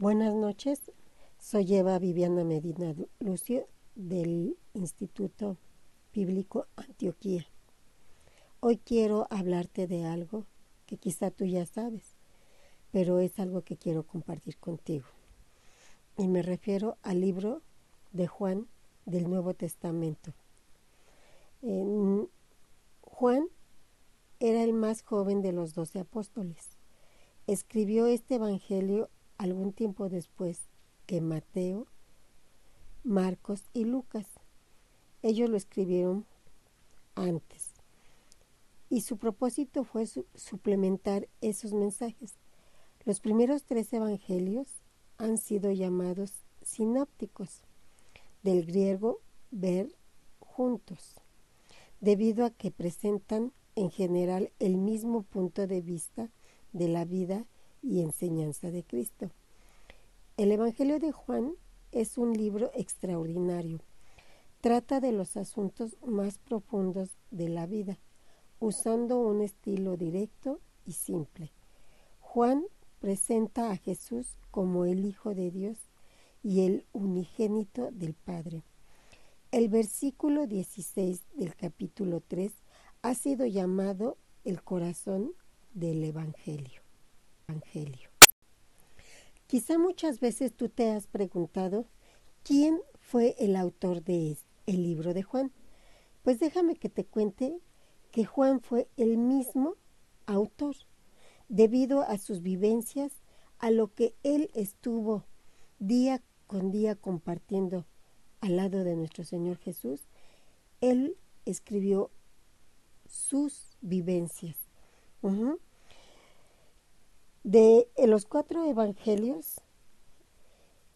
Buenas noches, soy Eva Viviana Medina Lucio del Instituto Bíblico Antioquía. Hoy quiero hablarte de algo que quizá tú ya sabes, pero es algo que quiero compartir contigo. Y me refiero al libro de Juan del Nuevo Testamento. Juan era el más joven de los doce apóstoles. Escribió este Evangelio algún tiempo después que Mateo, Marcos y Lucas. Ellos lo escribieron antes. Y su propósito fue suplementar esos mensajes. Los primeros tres evangelios han sido llamados sinópticos, del griego ver juntos, debido a que presentan en general el mismo punto de vista de la vida y enseñanza de Cristo. El Evangelio de Juan es un libro extraordinario. Trata de los asuntos más profundos de la vida, usando un estilo directo y simple. Juan presenta a Jesús como el Hijo de Dios y el unigénito del Padre. El versículo 16 del capítulo 3 ha sido llamado el corazón del Evangelio. Evangelio. Quizá muchas veces tú te has preguntado quién fue el autor de el libro de Juan. Pues déjame que te cuente que Juan fue el mismo autor, debido a sus vivencias, a lo que él estuvo día con día compartiendo al lado de nuestro Señor Jesús, él escribió sus vivencias. De los cuatro evangelios,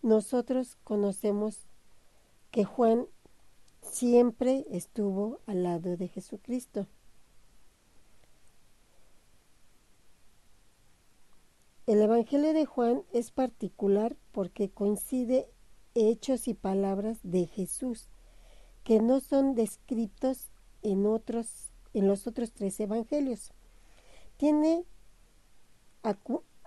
nosotros conocemos que Juan siempre estuvo al lado de Jesucristo. El Evangelio de Juan es particular porque coincide hechos y palabras de Jesús que no son descritos en otros en los otros tres evangelios. Tiene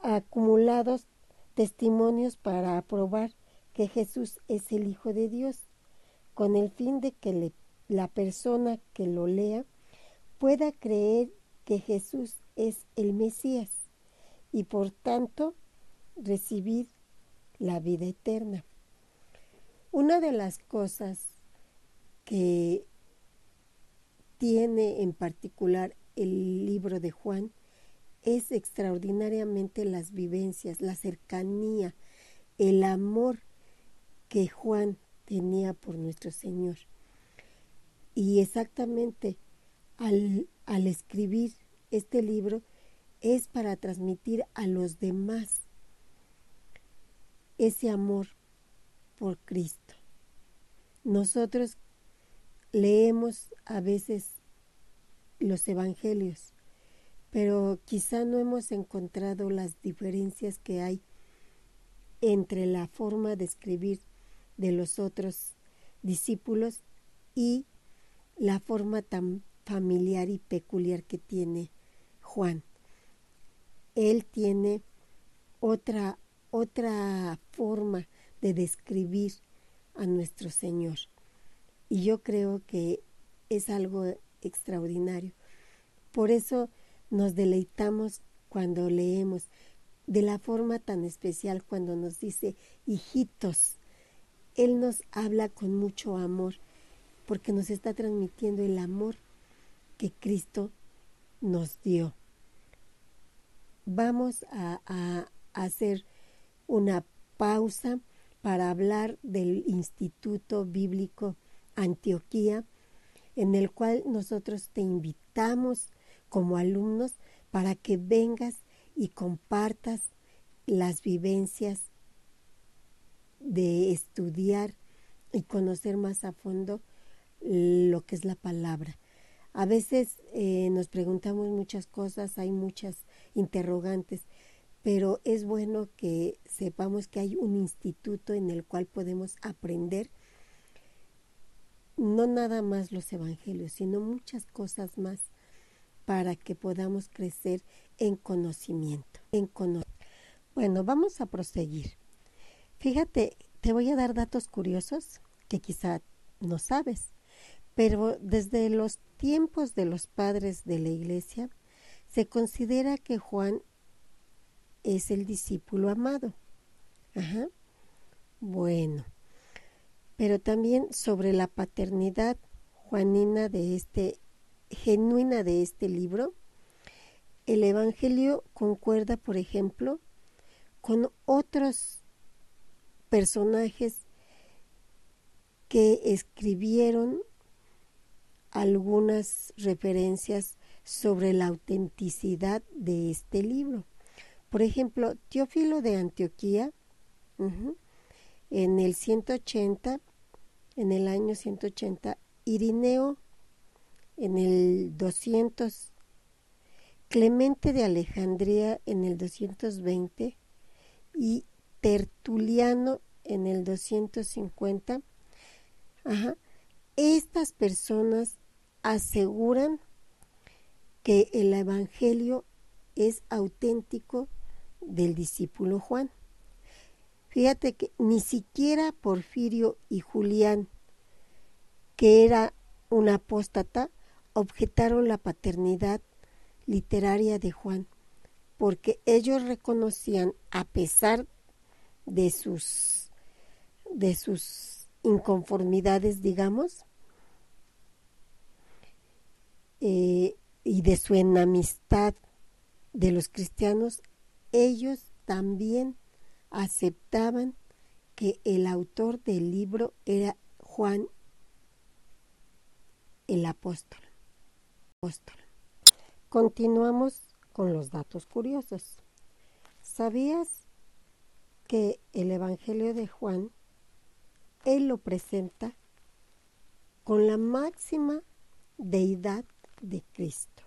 acumulados testimonios para aprobar que Jesús es el Hijo de Dios, con el fin de que la persona que lo lea pueda creer que Jesús es el Mesías y por tanto recibir la vida eterna. Una de las cosas que tiene en particular el libro de Juan es extraordinariamente las vivencias, la cercanía, el amor que Juan tenía por nuestro Señor. Y exactamente al, al escribir este libro es para transmitir a los demás ese amor por Cristo. Nosotros leemos a veces los evangelios pero quizá no hemos encontrado las diferencias que hay entre la forma de escribir de los otros discípulos y la forma tan familiar y peculiar que tiene Juan. Él tiene otra otra forma de describir a nuestro Señor. Y yo creo que es algo extraordinario. Por eso nos deleitamos cuando leemos, de la forma tan especial cuando nos dice hijitos. Él nos habla con mucho amor porque nos está transmitiendo el amor que Cristo nos dio. Vamos a, a hacer una pausa para hablar del Instituto Bíblico Antioquía, en el cual nosotros te invitamos como alumnos para que vengas y compartas las vivencias de estudiar y conocer más a fondo lo que es la palabra. A veces eh, nos preguntamos muchas cosas, hay muchas interrogantes, pero es bueno que sepamos que hay un instituto en el cual podemos aprender no nada más los evangelios, sino muchas cosas más para que podamos crecer en conocimiento. En bueno, vamos a proseguir. Fíjate, te voy a dar datos curiosos que quizá no sabes, pero desde los tiempos de los padres de la iglesia se considera que Juan es el discípulo amado. Ajá. Bueno, pero también sobre la paternidad juanina de este genuina de este libro, el evangelio concuerda, por ejemplo, con otros personajes que escribieron algunas referencias sobre la autenticidad de este libro. Por ejemplo, Teófilo de Antioquía, en el 180, en el año 180, Irineo en el 200, Clemente de Alejandría en el 220 y Tertuliano en el 250. Estas personas aseguran que el Evangelio es auténtico del discípulo Juan. Fíjate que ni siquiera Porfirio y Julián, que era un apóstata, objetaron la paternidad literaria de Juan, porque ellos reconocían, a pesar de sus, de sus inconformidades, digamos, eh, y de su enemistad de los cristianos, ellos también aceptaban que el autor del libro era Juan el apóstol. Apóstol. Continuamos con los datos curiosos. ¿Sabías que el Evangelio de Juan, él lo presenta con la máxima deidad de Cristo?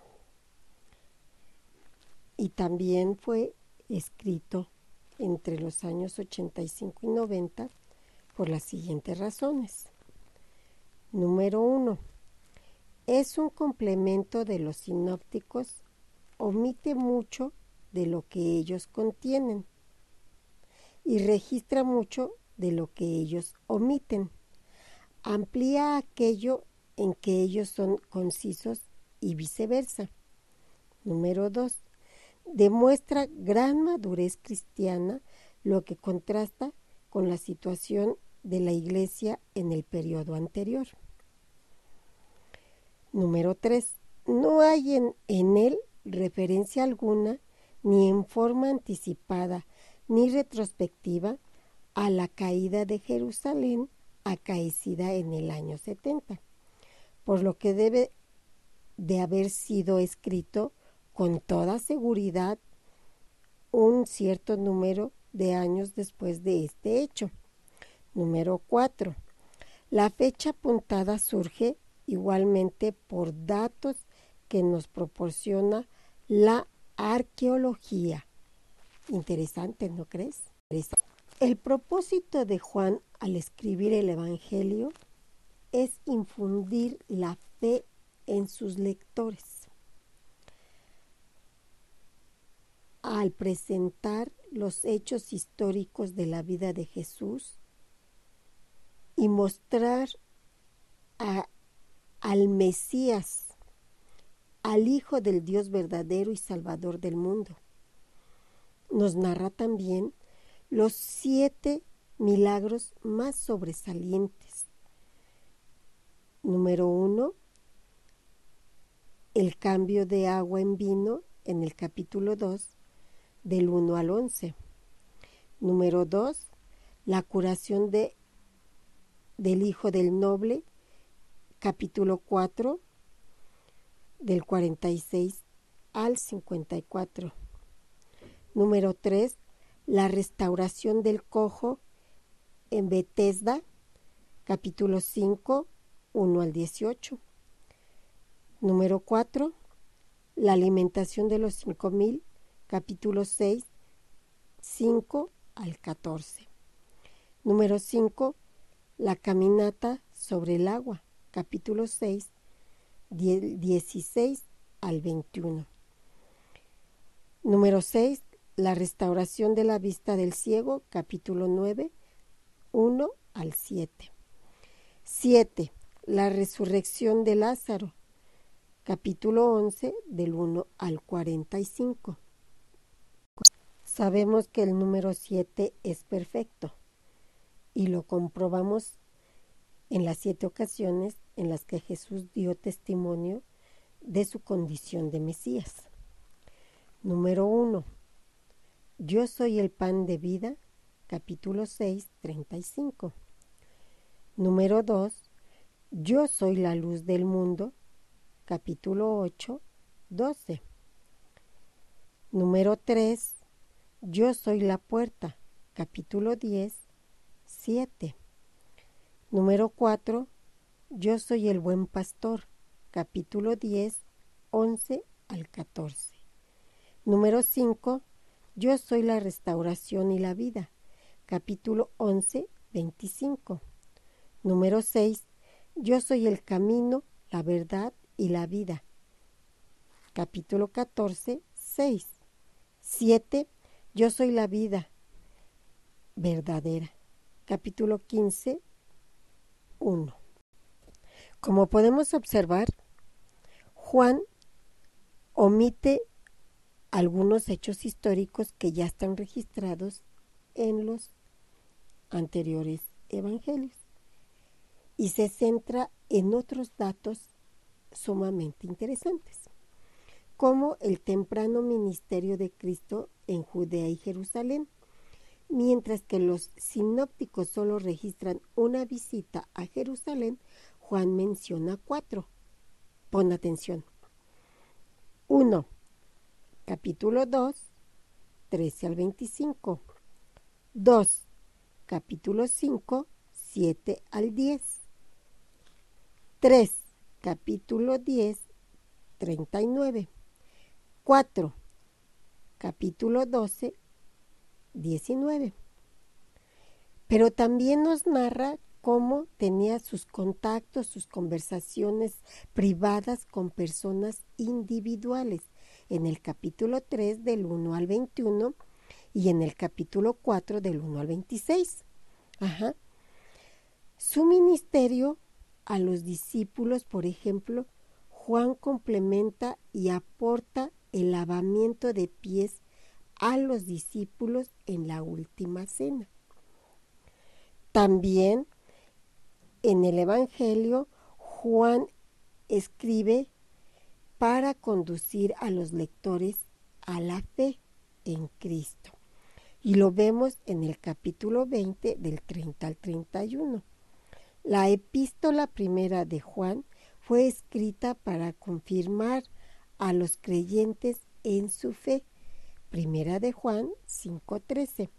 y también fue escrito entre los años 85 y 90 por las siguientes razones. Número uno, es un complemento de los sinópticos, omite mucho de lo que ellos contienen y registra mucho de lo que ellos omiten. Amplía aquello en que ellos son concisos y viceversa. Número dos, demuestra gran madurez cristiana, lo que contrasta con la situación de la Iglesia en el periodo anterior. Número 3. No hay en, él referencia alguna, ni en forma anticipada, ni retrospectiva, a la caída de Jerusalén acaecida en el año 70, por lo que debe de haber sido escrito con toda seguridad un cierto número de años después de este hecho. Número 4. La fecha apuntada surge igualmente por datos que nos proporciona la arqueología. Interesante, ¿no crees? El propósito de Juan al escribir el Evangelio es infundir la fe en sus lectores. al presentar los hechos históricos de la vida de Jesús y mostrar al Mesías, al Hijo del Dios verdadero y Salvador del mundo. Nos narra también los siete milagros más sobresalientes. Número uno, el cambio de agua en vino en el capítulo 2 del 1 al 11. Número 2. La curación de, del Hijo del Noble, capítulo 4, del 46 al 54. Número 3. La restauración del cojo en Bethesda, capítulo 5, 1 al 18. Número 4. La alimentación de los cinco mil capítulo 6, 5 al 14. Número 5, la caminata sobre el agua, capítulo 6, 16 al 21. Número 6, la restauración de la vista del ciego, capítulo 9, 1 al 7. 7. La resurrección de Lázaro, capítulo 11 del 1 al 45. Sabemos que el número 7 es perfecto y lo comprobamos en las siete ocasiones en las que Jesús dio testimonio de su condición de Mesías. Número 1. Yo soy el pan de vida, capítulo 6, 35. Número 2. Yo soy la luz del mundo, capítulo 8, 12. Número 3. Yo soy la puerta, capítulo 10, 7. Número 4. Yo soy el buen pastor, capítulo 10, 11 al 14. Número 5. Yo soy la restauración y la vida, capítulo 11, 25. Número 6. Yo soy el camino, la verdad y la vida, capítulo 14, 6. 7. Yo soy la vida verdadera, capítulo 15, 1. Como podemos observar, Juan omite algunos hechos históricos que ya están registrados en los anteriores evangelios y se centra en otros datos sumamente interesantes, como el temprano ministerio de Cristo en Judea y Jerusalén, mientras que los sinópticos solo registran una visita a Jerusalén, Juan menciona cuatro. Pon atención. 1. Capítulo 2, 13 al 25. 2. Capítulo 5, 7 al 10. 3. Capítulo 10, 39. 4. Capítulo 12, 19. Pero también nos narra cómo tenía sus contactos, sus conversaciones privadas con personas individuales en el capítulo 3 del 1 al 21 y en el capítulo 4 del 1 al 26. Ajá. Su ministerio a los discípulos, por ejemplo, Juan complementa y aporta el lavamiento de pies a los discípulos en la última cena. También en el Evangelio, Juan escribe para conducir a los lectores a la fe en Cristo. Y lo vemos en el capítulo 20 del 30 al 31. La epístola primera de Juan fue escrita para confirmar a los creyentes en su fe. Primera de Juan 5:13.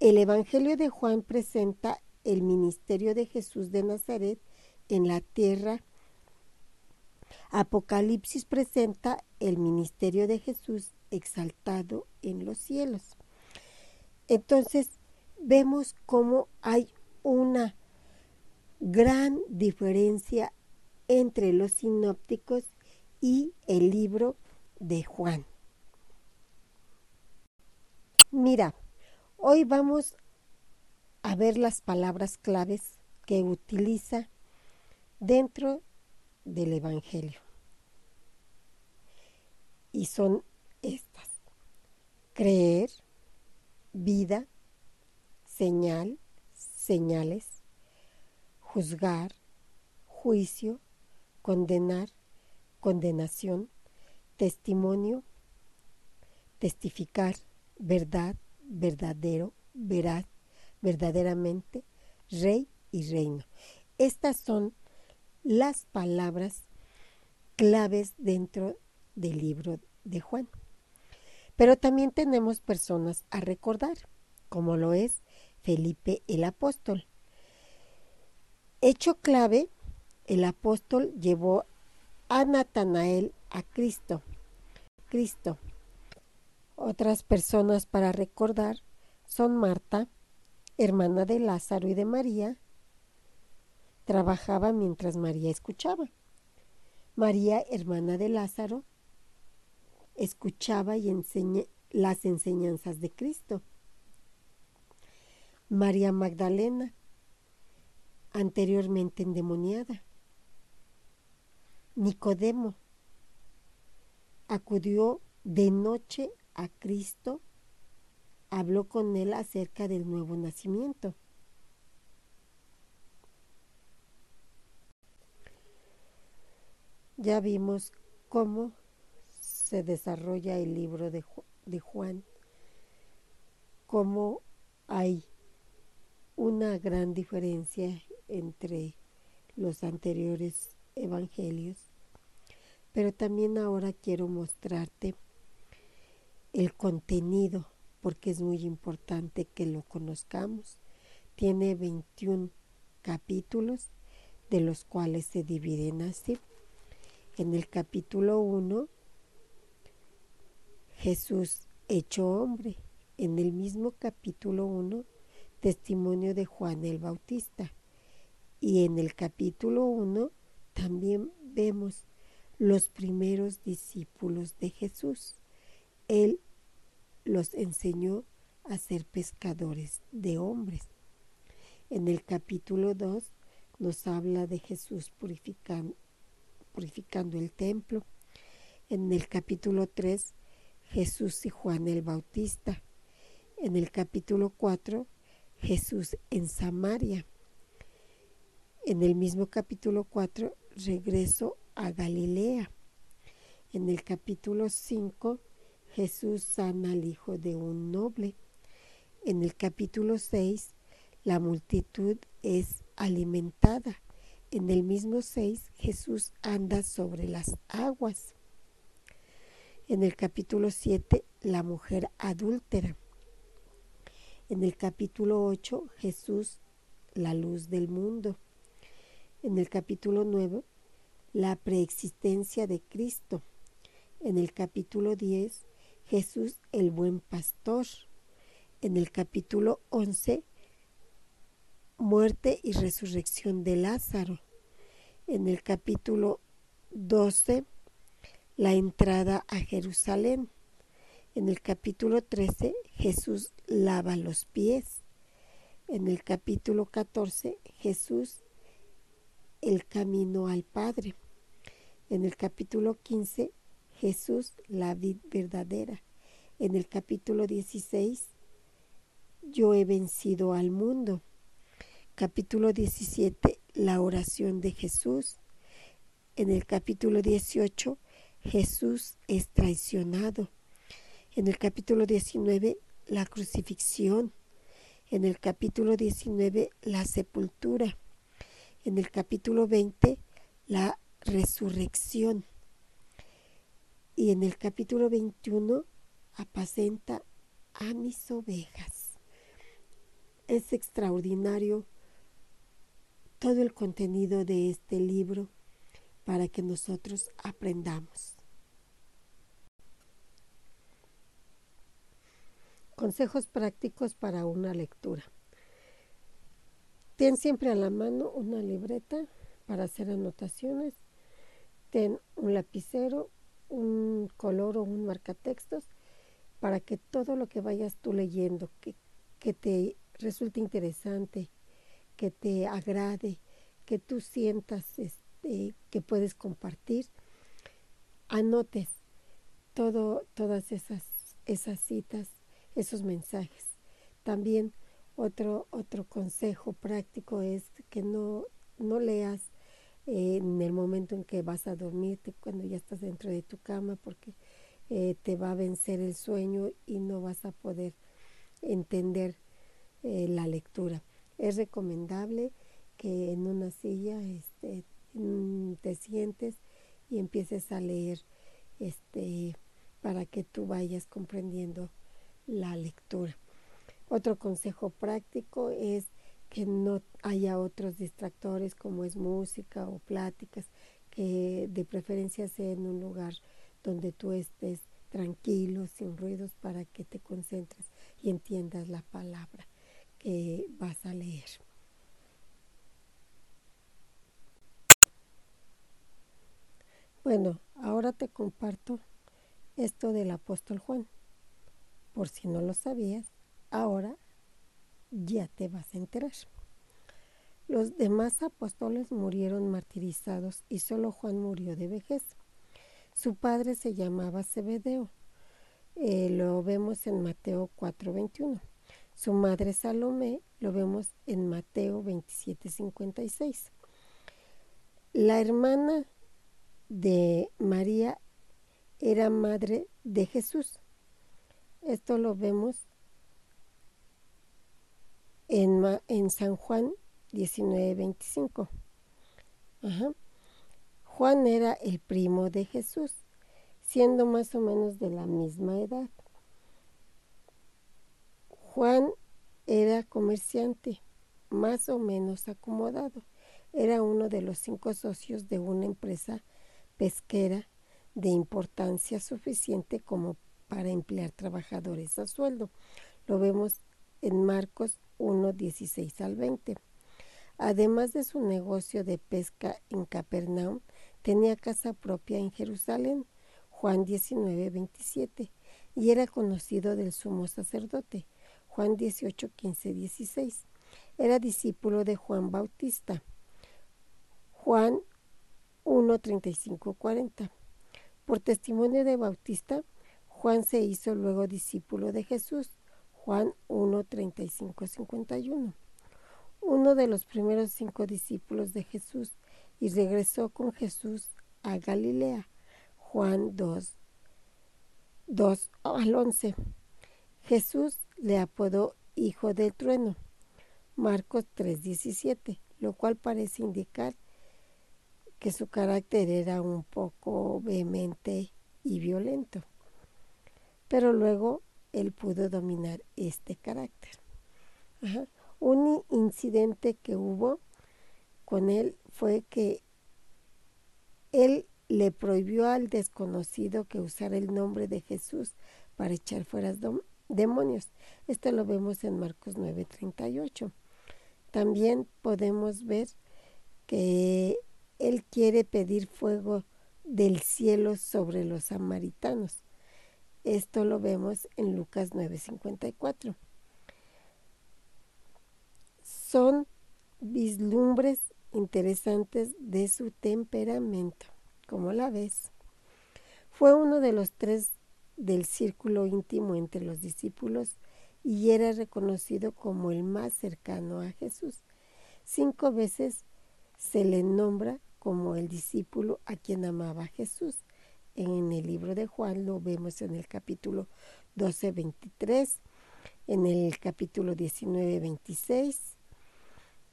El Evangelio de Juan presenta el ministerio de Jesús de Nazaret en la tierra. Apocalipsis presenta el ministerio de Jesús exaltado en los cielos. Entonces, vemos cómo hay una gran diferencia entre los sinópticos y el libro de Juan. Mira, hoy vamos a ver las palabras claves que utiliza dentro del Evangelio. Y son estas. Creer, vida, señal, señales, juzgar, juicio, condenar, condenación, testimonio, testificar, verdad, verdadero, veraz, verdaderamente, rey y reino. Estas son las palabras claves dentro del libro de Juan. Pero también tenemos personas a recordar, como lo es Felipe el apóstol. Hecho clave, el apóstol llevó a Natanael a Cristo. Cristo. Otras personas para recordar son Marta, hermana de Lázaro y de María, trabajaba mientras María escuchaba. María, hermana de Lázaro, escuchaba y enseña las enseñanzas de Cristo. María Magdalena, anteriormente endemoniada. Nicodemo acudió de noche a Cristo, habló con él acerca del nuevo nacimiento. Ya vimos cómo se desarrolla el libro de, Juan, cómo hay una gran diferencia entre los anteriores evangelios, pero también ahora quiero mostrarte el contenido, porque es muy importante que lo conozcamos. Tiene 21 capítulos, de los cuales se dividen así. En el capítulo 1, Jesús hecho hombre. En el mismo capítulo 1, testimonio de Juan el Bautista. Y en el capítulo 1 también vemos los primeros discípulos de Jesús. Él los enseñó a ser pescadores de hombres. En el capítulo 2 nos habla de Jesús purificando el templo. En el capítulo 3, Jesús y Juan el Bautista. En el capítulo 4, Jesús en Samaria. En el mismo capítulo 4, regreso a Galilea. En el capítulo 5, Jesús sana al hijo de un noble. En el capítulo 6, la multitud es alimentada. En el mismo 6, Jesús anda sobre las aguas. En el capítulo 7, la mujer adúltera. En el capítulo 8, Jesús, la luz del mundo. En el capítulo 9, la preexistencia de Cristo. En el capítulo 10, Jesús, el buen pastor. En el capítulo 11, muerte y resurrección de Lázaro. En el capítulo 12, la entrada a Jerusalén. En el capítulo 13, Jesús lava los pies. En el capítulo 14, Jesús, el camino al Padre. En el capítulo 15, Jesús, la vid verdadera. En el capítulo 16, yo he vencido al mundo capítulo 17, la oración de Jesús. En el capítulo 18, Jesús es traicionado. En el capítulo 19, la crucifixión. En el capítulo 19, la sepultura. En el capítulo 20, la resurrección. Y en el capítulo 21, apacenta a mis ovejas. Es extraordinario todo el contenido de este libro para que nosotros aprendamos. Consejos prácticos para una lectura. Ten siempre a la mano una libreta para hacer anotaciones. Ten un lapicero, un color o un marcatextos para que todo lo que vayas tú leyendo, que, que te resulte interesante, que te agrade, que tú sientas este, que puedes compartir, anotes todo, todas esas, esas citas, esos mensajes. También otro, otro consejo práctico es que no, no leas en el momento en que vas a dormirte, cuando ya estás dentro de tu cama, porque eh, te va a vencer el sueño y no vas a poder entender eh, la lectura. Es recomendable que en una silla este, te sientes y empieces a leer este, para que tú vayas comprendiendo la lectura. Otro consejo práctico es que no haya otros distractores como es música o pláticas, que de preferencia sea en un lugar donde tú estés tranquilo, sin ruidos, para que te concentres y entiendas la palabra vas a leer. Bueno, ahora te comparto esto del apóstol Juan. Por si no lo sabías, ahora ya te vas a enterar. Los demás apóstoles murieron martirizados y solo Juan murió de vejez. Su padre se llamaba Zebedeo. Eh, lo vemos en Mateo 4:21. Su madre Salomé lo vemos en Mateo 27:56. La hermana de María era madre de Jesús. Esto lo vemos en, San Juan 19:25. Juan era el primo de Jesús, siendo más o menos de la misma edad. Juan era comerciante, más o menos acomodado. Era uno de los cinco socios de una empresa pesquera de importancia suficiente como para emplear trabajadores a sueldo. Lo vemos en Marcos 1, 16 al 20. Además de su negocio de pesca en Capernaum, tenía casa propia en Jerusalén, Juan 19, 27, y era conocido del sumo sacerdote, Juan 18, 15, 16. Era discípulo de Juan Bautista, Juan 1, 35, 40. Por testimonio de Bautista, Juan se hizo luego discípulo de Jesús, Juan 1, 35, 51 uno de los primeros cinco discípulos de Jesús, y regresó con Jesús a Galilea. Juan 2, 2 al 11. Jesús le apodó Hijo del Trueno. Marcos 3:17, lo cual parece indicar que su carácter era un poco vehemente y violento. Pero luego él pudo dominar este carácter. Un incidente que hubo con él fue que él le prohibió al desconocido que usara el nombre de Jesús para echar fuera demonios. Esto lo vemos en Marcos 9:38. También podemos ver que él quiere pedir fuego del cielo sobre los samaritanos. Esto lo vemos en Lucas 9:54 son vislumbres interesantes de su temperamento. como la ves? Fue uno de los tres del círculo íntimo entre los discípulos y era reconocido como el más cercano a Jesús. Cinco veces se le nombra como el discípulo a quien amaba Jesús. En el libro de Juan lo vemos en el capítulo 12, 23, en el capítulo 19, 26,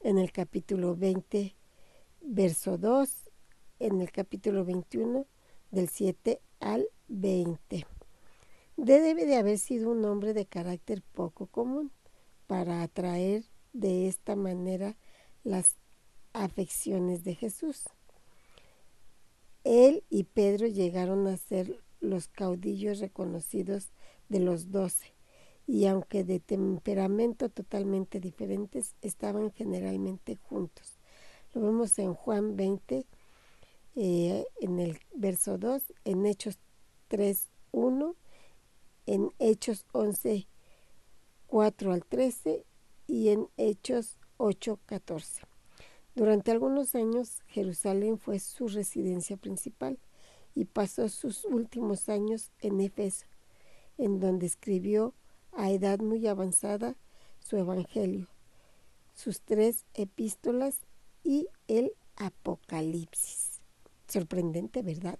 en el capítulo 20, verso 2, en el capítulo 21, del 7 al 20. Debe de haber sido un hombre de carácter poco común para atraer de esta manera las afecciones de Jesús. Él y Pedro llegaron a ser los caudillos reconocidos de los doce y aunque de temperamento totalmente diferentes, estaban generalmente juntos. Lo vemos en Juan 20, eh, en el verso 2, en Hechos 3, 1, en Hechos 11, 4 al 13 y en Hechos 8, 14. Durante algunos años Jerusalén fue su residencia principal y pasó sus últimos años en Efeso, en donde escribió a edad muy avanzada su Evangelio, sus tres epístolas y el Apocalipsis. Sorprendente, ¿verdad?